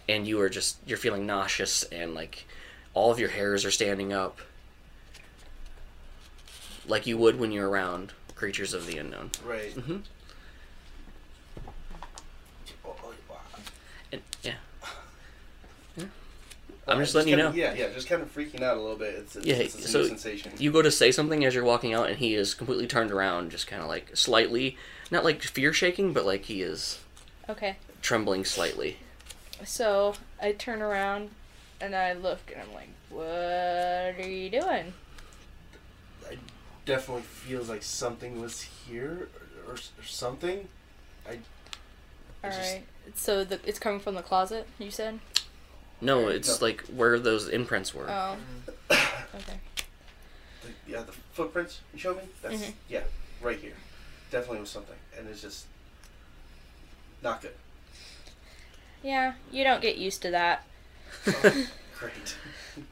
And you are just you're feeling nauseous and like all of your hairs are standing up. Like you would when you're around creatures of the unknown. Right. hmm Oh, oh, wow. And yeah. Well, I'm just letting you kinda- know. Yeah, yeah, just kind of freaking out a little bit. It's, it's, Yeah, it's a so new sensation. You go to say something as you're walking out, and he is completely turned around, just kind of like slightly, not like fear shaking, but like he is Okay. trembling slightly. So I turn around and I look and I'm like, "What are you doing?" It definitely feels like something was here or, or, or something. All It's just- right. So the it's coming from the closet. You said. No, it's No. like where those imprints were. Oh. Mm-hmm. Okay. The, yeah, the footprints you showed me? That's, Mhm. yeah, right here. Definitely was something. And it's just not good. Yeah, you don't get used to that. Great.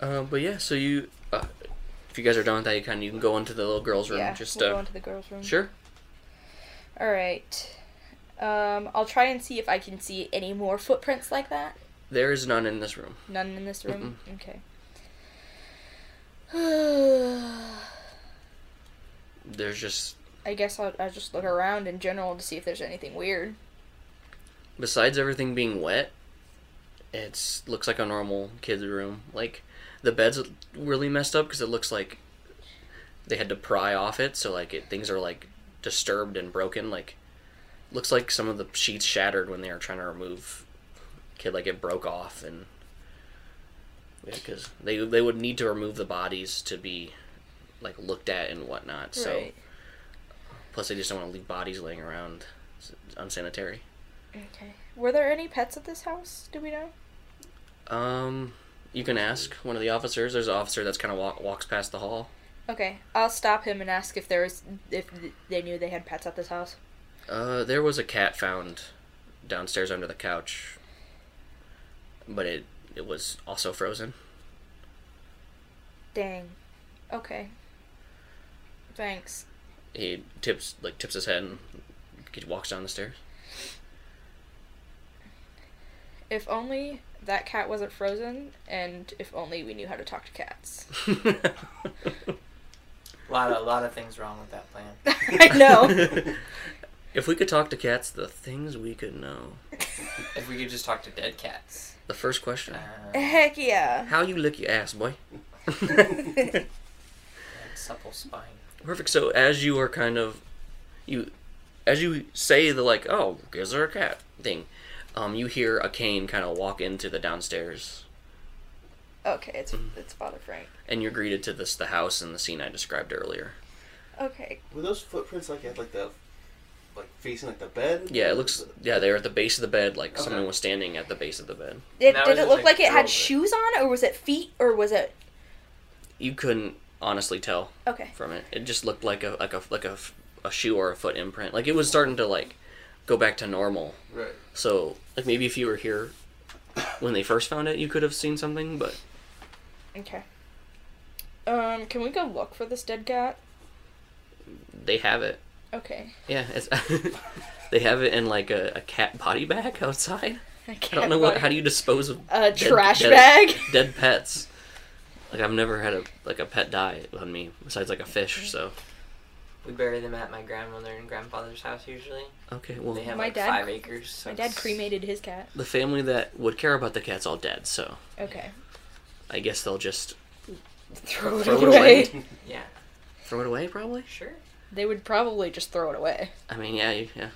Uh, but yeah, so you, uh, if you guys are done with that, you kind of you can go into the little girl's room. yeah. just we'll uh, go into the girls' room. sure. All right. Um, I'll try and see if I can see any more footprints like that. There is none in this room. None in this room. Okay. There's just I guess I'll, I'll just look around in general to see if there's anything weird. besides everything being wet, it's looks like a normal kid's room. Like the bed's really messed up because it looks like they had to pry off it, so like it, things are like disturbed and broken. Like looks like some of the sheets shattered when they were trying to remove kid. Like it broke off and yeah, because they they would need to remove the bodies to be like looked at and whatnot. So Right. plus they just don't want to leave bodies laying around. It's unsanitary. Okay. Were there any pets at this house? Do we know? Um, you can ask one of the officers. There's an officer that's kind of walk, walks past the hall. Okay, I'll stop him and ask if there was if they knew they had pets at this house. Uh, there was a cat found downstairs under the couch, but it it was also frozen. Dang. Okay. Thanks. He tips like tips his head and he walks down the stairs. If only that cat wasn't frozen, and if only we knew how to talk to cats. A lot of a lot of things wrong with that plan. I know. if we could talk to cats, the things we could know. If we could just talk to dead cats. The first question: Uh, Heck yeah. How you lick your ass, boy? and supple spine. Perfect. So as you are kind of you as you say the like, oh, is there a cat thing, um, you hear a cane kind of walk into the downstairs, Okay, it's it's Father Frank. and you're greeted to this the house and the scene I described earlier. Okay. Were those footprints like had like the like facing like the bed? Yeah, it looks. Yeah, they're at the base of the bed, like Okay. someone was standing at the base of the bed. Did, That did it look like like it had shoes on, or was it feet, or was it? You couldn't honestly tell Okay. from it. It just looked like a like a like a, a shoe or a foot imprint. Like it was starting to like go back to normal. Right. So like maybe if you were here when they first found it, you could have seen something, but Okay. Um, can we go look for this dead cat? they have it. Okay. Yeah, it's they have it in like a, a cat body bag outside. I, I don't know what. How do you dispose of A dead- trash dead- bag. dead pets? Like I've never had a like a pet die on me besides like a fish. So We bury them at my grandmother and grandfather's house usually. okay, well They have My like dad- five acres. So My dad cremated his cat. the family that would care about the cat's all dead. So Okay. I guess they'll just Throw it Throw it away. away. Yeah, throw it away. Probably. sure. They would probably just throw it away. I mean, yeah, you- yeah.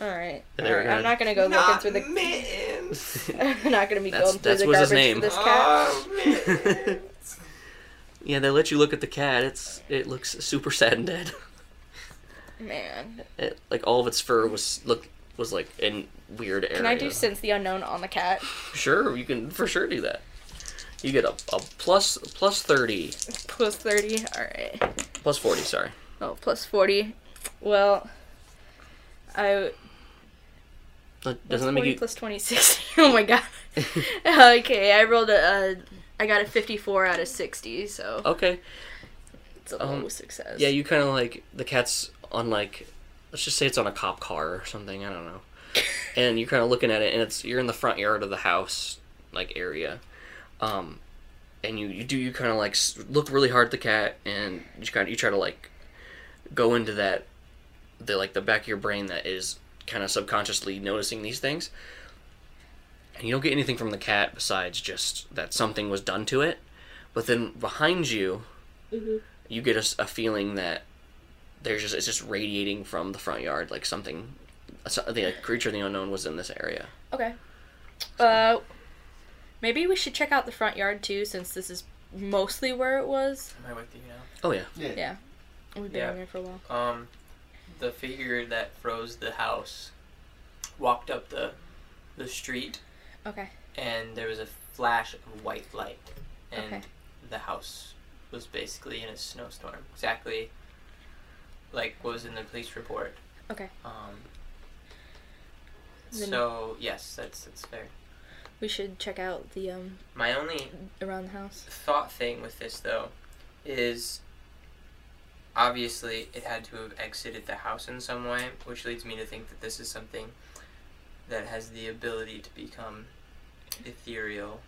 All right. They All were right. gonna- I'm not gonna go looking through the. mittens. I'm not gonna be That's- going through that's the was his garbage name. for this cat. Oh, yeah, they let you look at the cat. It's it looks super sad and dead. Man, It, like all of its fur was look was like in weird area. can I do sense the unknown on the cat? Sure, you can for sure do that. You get a, a plus plus thirty. Plus thirty. All right. Plus 40, sorry. Oh, plus 40. Well, I. That Doesn't that make you. plus 26. oh my god. okay, I rolled a. Uh, I got a 54 out of 60, so Okay. it's a um, low success. Yeah, you kind of like. The cat's on like. Let's just say it's on a cop car or something. I don't know. and you're kind of looking at it, and it's you're in the front yard of the house, like area, um, and you you do you kind of like look really hard at the cat, and you kind of you try to like go into that, the like the back of your brain that is kind of subconsciously noticing these things, and you don't get anything from the cat besides just that something was done to it, but then behind you, Mhm. you get a feeling that there's just it's just radiating from the front yard like something so- the creature of the unknown was in this area Okay. Uh, maybe we should check out the front yard too, since this is mostly where it was. Am I with you now? oh yeah Yeah. Yeah. We've been Yeah. for a while. Um, the figure that froze the house walked up the the street, Okay. and there was a flash of white light, and Okay. the house was basically in a snowstorm, exactly like what was in the police report. Okay. Um. Then- So yes, that's that's fair. We should check out the um My only around the house. thought thing with this though is obviously it had to have exited the house in some way, which leads me to think that this is something that has the ability to become ethereal.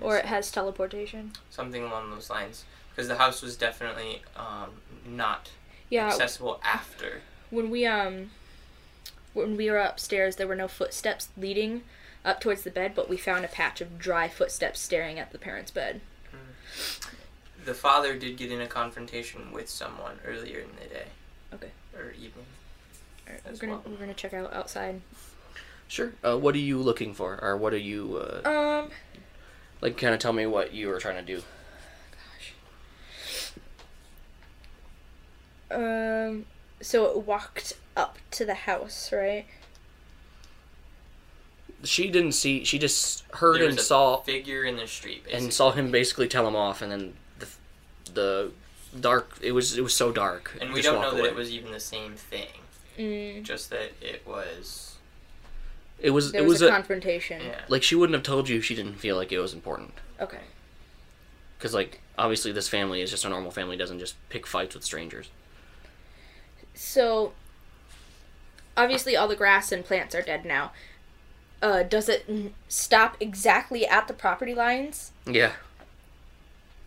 Or it has teleportation. something along those lines. Because the house was definitely um, not Yeah. accessible after. When we um when we were upstairs there were no footsteps leading up towards the bed, but we found a patch of dry footsteps staring at the parents' bed. The father did get in a confrontation with someone earlier in the day. Okay. Or evening. Alright, we're gonna well. we're gonna check out outside. sure uh, what are you looking for or what are you uh, Um like kind of tell me what you were trying to do Gosh. Um, so it walked up to the house, right? she didn't see she just heard There and was a saw figure in the street. Basically. and saw him basically tell him off and then the the dark it was it was so dark And we Just don't walk know that it was even the same thing. Mm, Just that it was. it was there it was, was a, a, confrontation. Yeah. like she wouldn't have told you if she didn't feel like it was important Okay. because like obviously this family is just a normal family doesn't just pick fights with strangers So, obviously, all the grass and plants are dead now. Uh, does it n- stop exactly at the property lines? yeah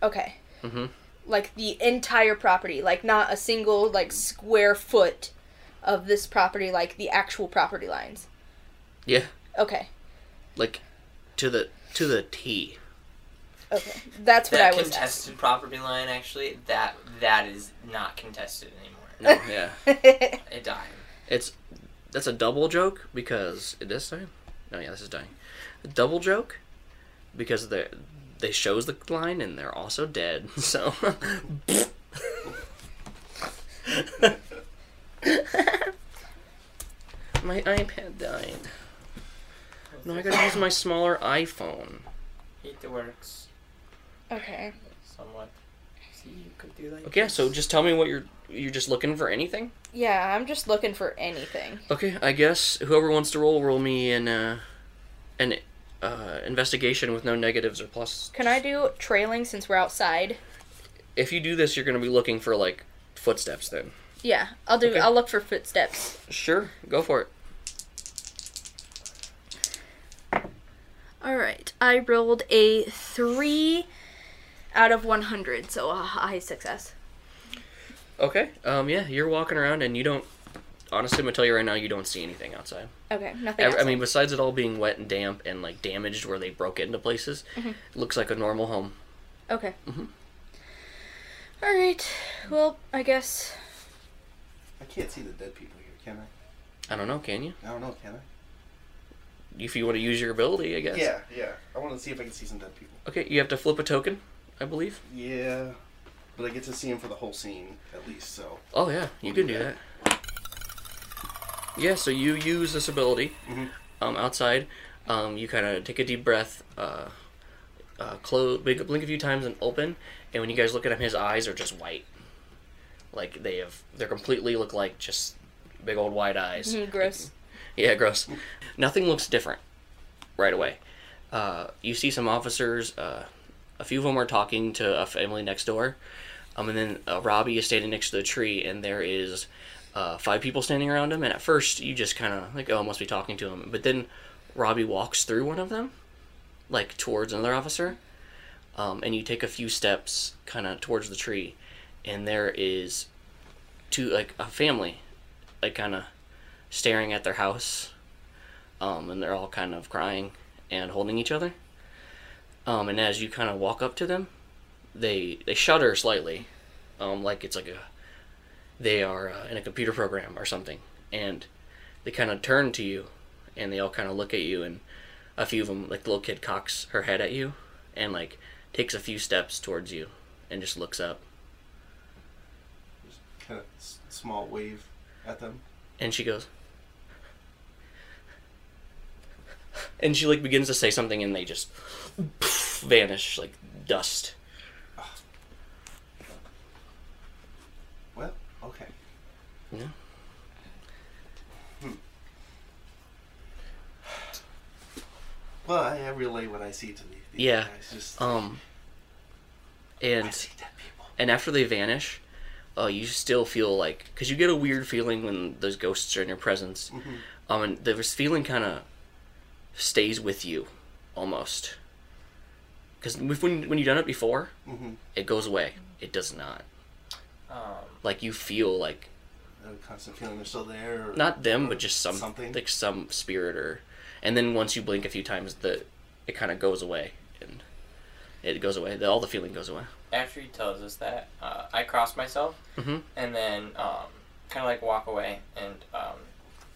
Okay. mm-hmm Like the entire property, like not a single like square foot of this property, like the actual property lines. yeah Okay. like to the to the T. Okay. That's what That I was contested property line, actually, that that is not contested anymore. No, yeah, asking. It died. it's that's a double joke because it is dying. No, yeah, this is dying. A double joke because they they shows the line and they're also dead. So my iPad died. No, I gotta use my smaller iPhone. It works okay. somewhat. See, you could do like. Okay, so just tell me what you're you're just looking for anything. Yeah, I'm just looking for anything. Okay, I guess whoever wants to roll, roll me in. uh, an uh, investigation with no negatives or plus. Can I do trailing since we're outside? If you do this, you're gonna be looking for like footsteps. Then Yeah, I'll do. Okay. I'll look for footsteps. sure, go for it. All right, I rolled a three out of one hundred, so a high success. Okay, um, yeah, you're walking around and you don't. Honestly, I'm gonna tell you right now, you don't see anything outside. Okay, nothing. Ev- I mean, besides it all being wet and damp and like damaged where they broke into places, Mhm. it looks like a normal home. okay. Mhm. All right. Well, I guess. I can't see the dead people here, can I? I don't know, can you? I don't know, can I? If you want to use your ability, I guess. Yeah, yeah. I want to see if I can see some dead people. Okay, you have to flip a token, I believe. Yeah, but I get to see him for the whole scene at least. So Oh yeah, you can do that. Yeah, so you use this ability Mhm. um, outside. Um, you kind of take a deep breath, uh, uh, close, blink, blink a few times, and open. And when you guys look at him, his eyes are just white. Like they have, they're completely look like just big old wide eyes. Mhm, gross. Yeah, gross. Nothing looks different right away. Uh, you see some officers. Uh, a few of them are talking to a family next door. Um, and then uh, Robbie is standing next to the tree, and there is uh, five people standing around him. And at first, you just kind of like, oh, I must be talking to him. But then Robbie walks through one of them, like towards another officer. Um, and you take a few steps kind of towards the tree, and there is two like a family, like kind of staring at their house, um, and they're all kind of crying and holding each other. Um, and as you kind of walk up to them, they they shudder slightly, um, like it's like a they are uh, in a computer program or something, and they kind of turn to you, and they all kind of look at you, and a few of them, like the little kid, cocks her head at you, and like takes a few steps towards you, and just looks up, Just kind of s- small wave at them. and she goes, and she like begins to say something, and they just vanish like dust. Well, okay. Yeah. Well, I, I relay what I see to these, these Yeah. guys. Just Um, I and see dead people. and after they vanish, uh, you still feel like because you get a weird feeling when those ghosts are in your presence. Mhm. Um, and this feeling kind of stays with you, almost. Because when when you've done it before, Mm-hmm. it goes away. It does not. Um, Like you feel like A constant feeling they're still there. Or, not them, or but just some something. like some spirit or, and then once you blink a few times, the it kind of goes away and it goes away. The, all the feeling goes away. after he tells us that, uh, I cross myself Mhm. and then um, kind of like walk away and um,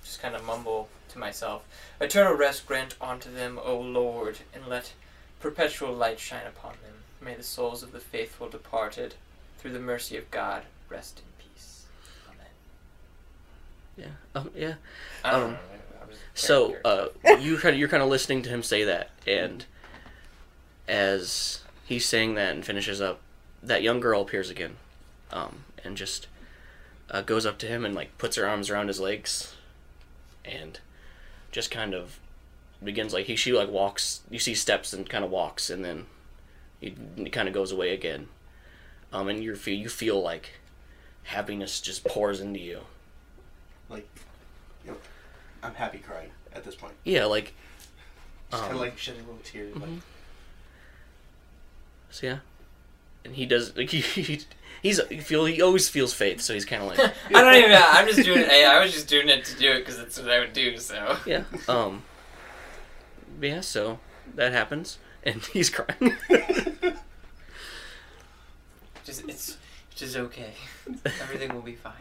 just kind of mumble to myself, "Eternal rest grant unto them, O Lord, and let perpetual light shine upon them. May the souls of the faithful departed, through the mercy of God, rest in peace." Amen. Yeah. Um, yeah. Um, So uh, you kind of you're kind of listening to him say that, and as he's saying that and finishes up, that young girl appears again, um, and just uh, goes up to him and like puts her arms around his legs, and just kind of begins like he she like walks. You see steps and kind of walks, and then he, he kind of goes away again, um, and you feel you feel like happiness just pours into you. Like, you know, I'm happy crying at this point. Yeah, like Just kind Um, of like shedding a little tears. Like, mhm. So yeah, and he does like he, he he's he feel he always feels faith, so he's kind of like I don't even. know. I'm just doing it. Hey, I was just doing it to do it because that's what I would do. So yeah um yeah so that happens and he's crying. just it's just okay. Everything will be fine.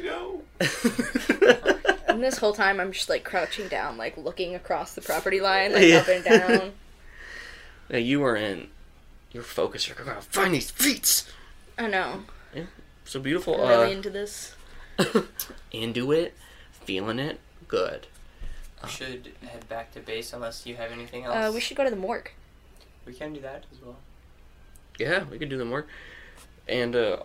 I know. And this whole time, I'm just like crouching down, like looking across the property line, like Yeah. up and down. yeah, you are in your focus. You're gonna find these feats. I know. Yeah, So beautiful. I'm really Uh, into this. into it, feeling it, good. We should head back to base unless you have anything else. Uh, we should go to the morgue. We can do that as well. Yeah, we can do the morgue, And uh,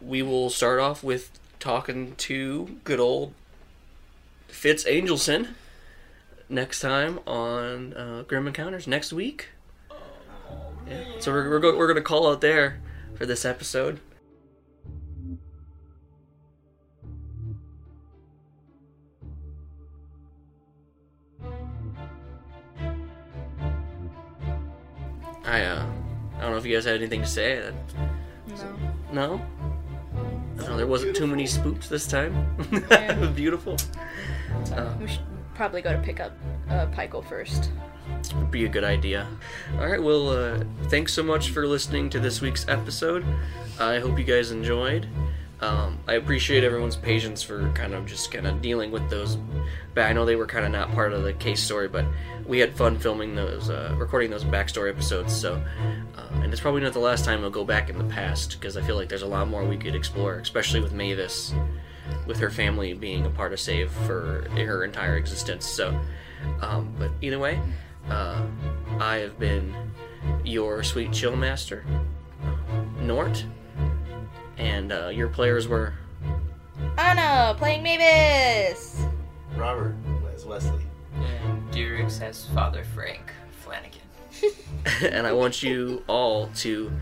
we will start off with talking to good old Fitz Angelson next time on uh, Grim Encounters next week. Yeah. So we're we're, go- we're gonna call out there for this episode. I uh, I don't know if you guys had anything to say. No. no. Know there wasn't too many spooks this time. Yeah. it was beautiful. Uh, We should probably go to pick up uh, Picheal first. would be a good idea. All right. Well, uh, thanks so much for listening to this week's episode. I hope you guys enjoyed. Um, I appreciate everyone's patience for kind of just kind of dealing with those. But I know they were kind of not part of the case story, but we had fun filming those, uh, recording those backstory episodes. So, uh, and it's probably not the last time we'll go back in the past because I feel like there's a lot more we could explore, especially with Mavis, with her family being a part of SAVE for her entire existence. So, um, but either way, uh, I have been your sweet chill master, Nort, and uh, your players were Anna playing Mavis. Robert as Wesley. And Dierikx as Father Frank Flannigan. and I want you all to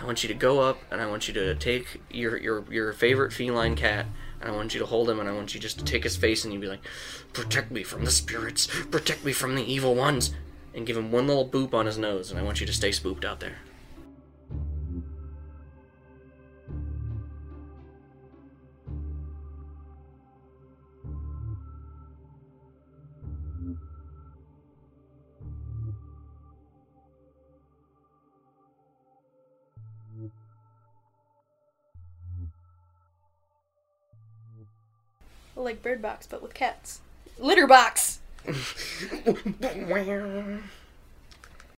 I want you to go up and I want you to take your your your favorite feline cat and I want you to hold him and I want you just to take his face and you'd be like, "Protect me from the spirits, protect me from the evil ones." And give him one little boop on his nose and I want you to stay spooked out there. Like Bird Box, but with cats. Litter box.